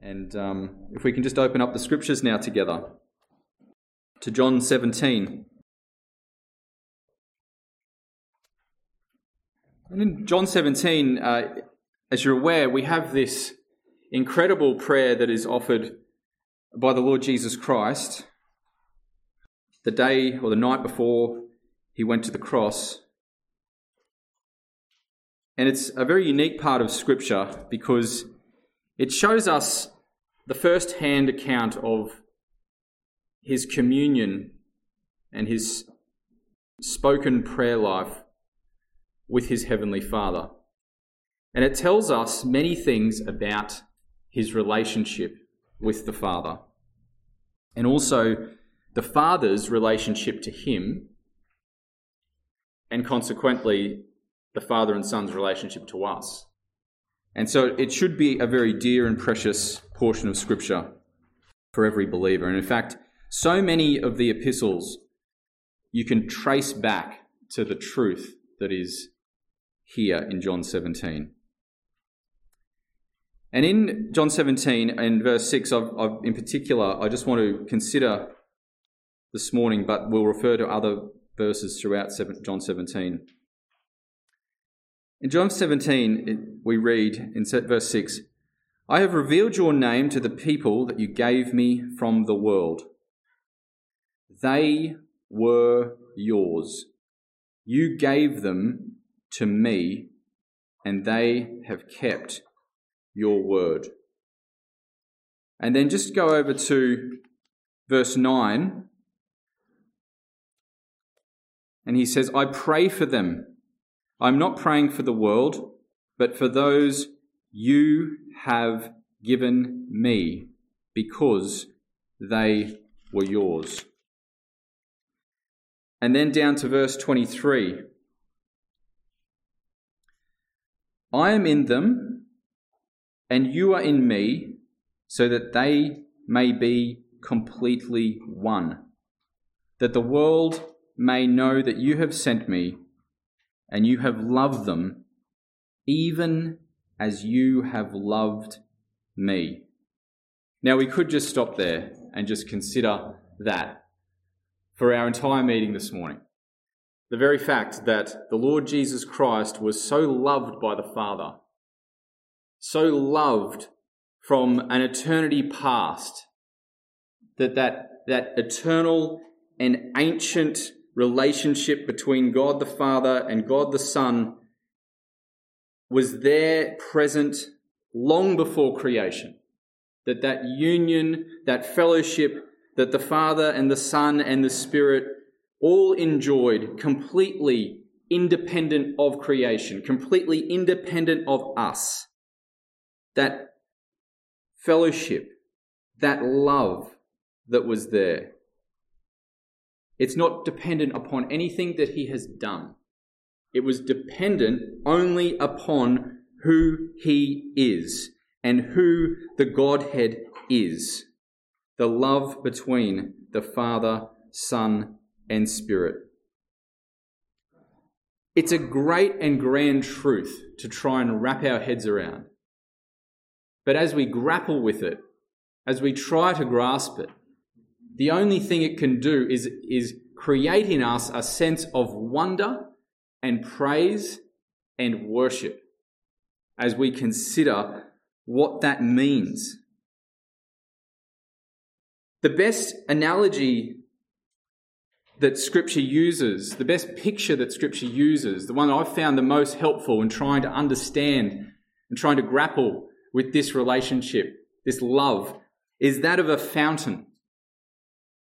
And um, if we can just open up the scriptures now together to John 17. And in John 17, uh, as you're aware, we have this incredible prayer that is offered by the Lord Jesus Christ the day or the night before he went to the cross. And it's a very unique part of Scripture because it shows us the first hand account of his communion and his spoken prayer life with his heavenly Father. And it tells us many things about his relationship with the Father. And also the Father's relationship to him, and consequently, the Father and Son's relationship to us. And so it should be a very dear and precious portion of Scripture for every believer. And in fact, so many of the epistles you can trace back to the truth that is here in John 17. And in John 17 and verse 6, I've, I've, in particular, I just want to consider this morning, but we'll refer to other verses throughout John 17. In John 17, we read in verse 6 I have revealed your name to the people that you gave me from the world. They were yours. You gave them to me, and they have kept your word. And then just go over to verse 9. And he says, I pray for them. I'm not praying for the world, but for those you have given me, because they were yours. And then down to verse 23. I am in them, and you are in me, so that they may be completely one. That the world may know that you have sent me, and you have loved them, even as you have loved me. Now, we could just stop there and just consider that for our entire meeting this morning. The very fact that the Lord Jesus Christ was so loved by the Father, so loved from an eternity past, that that, that eternal and ancient relationship between God the Father and God the Son was there present long before creation. That that union, that fellowship that the Father and the Son and the Spirit all enjoyed completely independent of creation, completely independent of us. That fellowship, that love that was there. It's not dependent upon anything that he has done. It was dependent only upon who he is and who the Godhead is. The love between the Father, Son, and Spirit. It's a great and grand truth to try and wrap our heads around. But as we grapple with it, as we try to grasp it, the only thing it can do is, is create in us a sense of wonder and praise and worship as we consider what that means. The best analogy that Scripture uses, the best picture that Scripture uses, the one I've found the most helpful in trying to understand and trying to grapple with this relationship, this love, is that of a fountain.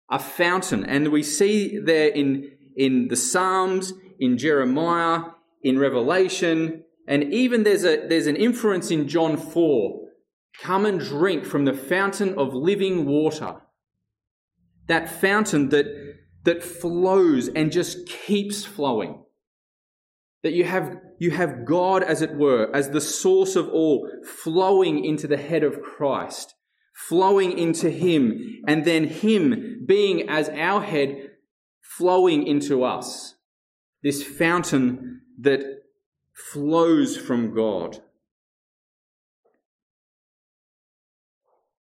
A fountain. And we see there in, in the Psalms, in Jeremiah, in Revelation, and even there's, a, there's an inference in John 4 come and drink from the fountain of living water. That fountain that that flows and just keeps flowing. That you have, you have God, as it were, as the source of all, flowing into the head of Christ, flowing into Him, and then Him being as our head, flowing into us. This fountain that flows from God.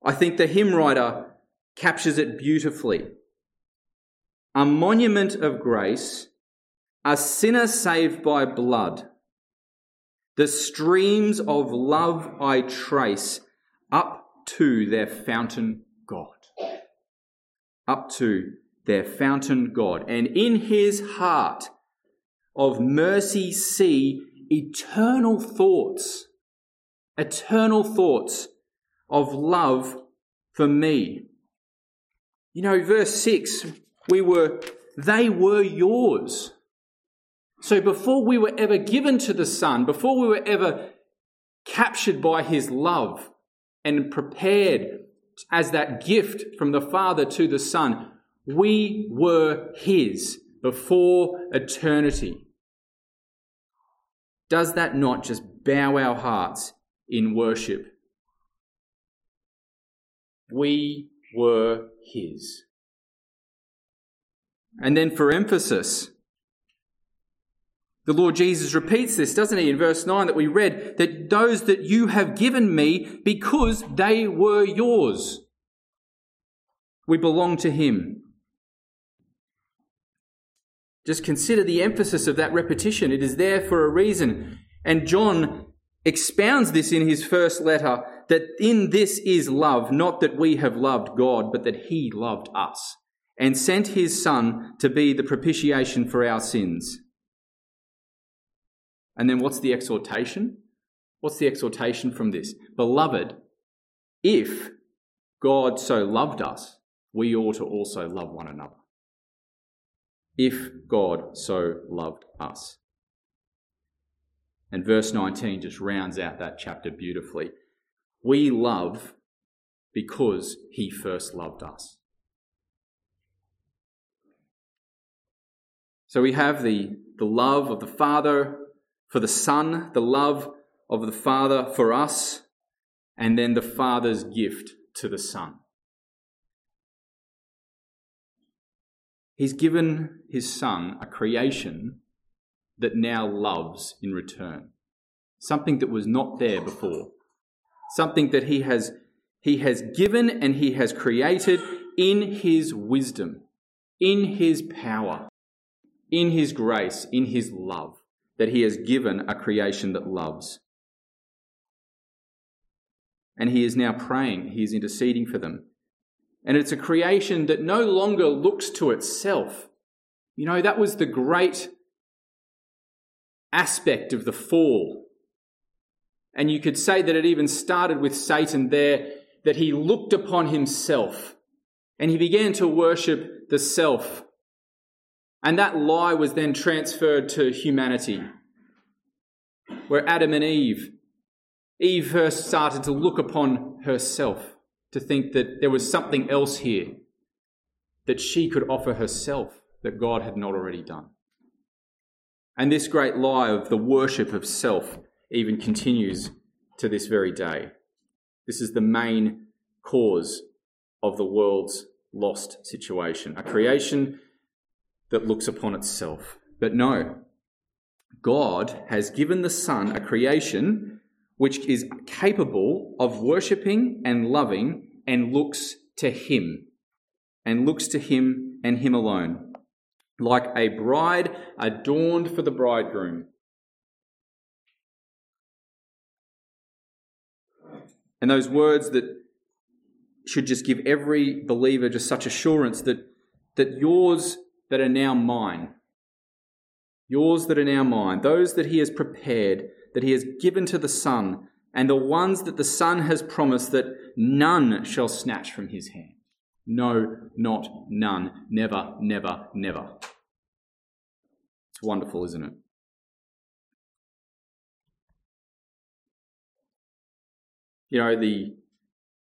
I think the hymn writer captures it beautifully. A monument of grace, a sinner saved by blood. The streams of love I trace up to their fountain God. Up to their fountain God. And in his heart of mercy, see eternal thoughts, eternal thoughts of love for me. You know, verse 6, we were, they were yours. So before we were ever given to the Son, before we were ever captured by his love and prepared as that gift from the Father to the Son, we were his before eternity. Does that not just bow our hearts in worship? We were his. And then for emphasis, the Lord Jesus repeats this, doesn't he, in verse 9 that we read, that those that you have given me because they were yours. We belong to him. Just consider the emphasis of that repetition. It is there for a reason. And John expounds this in his first letter that in this is love, not that we have loved God, but that he loved us and sent his Son to be the propitiation for our sins. And then what's the exhortation? What's the exhortation from this? Beloved, if God so loved us, we ought to also love one another. If God so loved us. And verse 19 just rounds out that chapter beautifully. We love because he first loved us. So we have the, the love of the Father for the Son, the love of the Father for us, and then the Father's gift to the Son. He's given his Son a creation that now loves in return. Something that was not there before. Something that he has, he has given and he has created in his wisdom, in his power in his grace, in his love, that he has given a creation that loves. And he is now praying, he is interceding for them. And it's a creation that no longer looks to itself. You know, that was the great aspect of the fall. And you could say that it even started with Satan there, that he looked upon himself and he began to worship the self and that lie was then transferred to humanity, where Adam and Eve, Eve first started to look upon herself, to think that there was something else here that she could offer herself that God had not already done. And this great lie of the worship of self even continues to this very day. This is the main cause of the world's lost situation. A creation that looks upon itself. But no, God has given the Son a creation which is capable of worshipping and loving and looks to Him, and looks to Him and Him alone, like a bride adorned for the bridegroom. And those words that should just give every believer just such assurance that, that yours that are now mine. Yours that are now mine, those that he has prepared, that he has given to the Son, and the ones that the Son has promised that none shall snatch from his hand. No, not none. Never, never, never. It's wonderful, isn't it? You know, the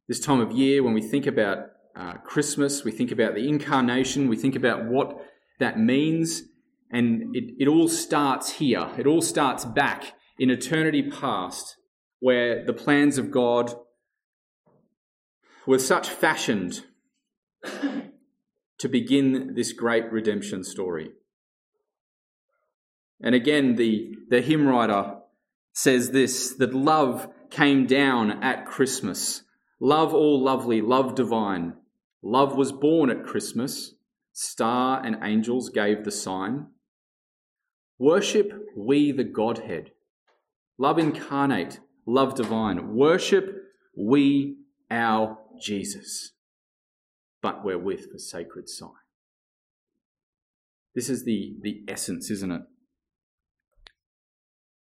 this time of year when we think about uh, Christmas, we think about the incarnation, we think about what that means. And it, it all starts here. It all starts back in eternity past, where the plans of God were such fashioned to begin this great redemption story. And again, the, the hymn writer says this that love came down at Christmas Love all lovely, love divine. Love was born at Christmas. Star and angels gave the sign. Worship we the Godhead. Love incarnate, love divine. Worship we our Jesus. But we're with the sacred sign. This is the, the essence, isn't it,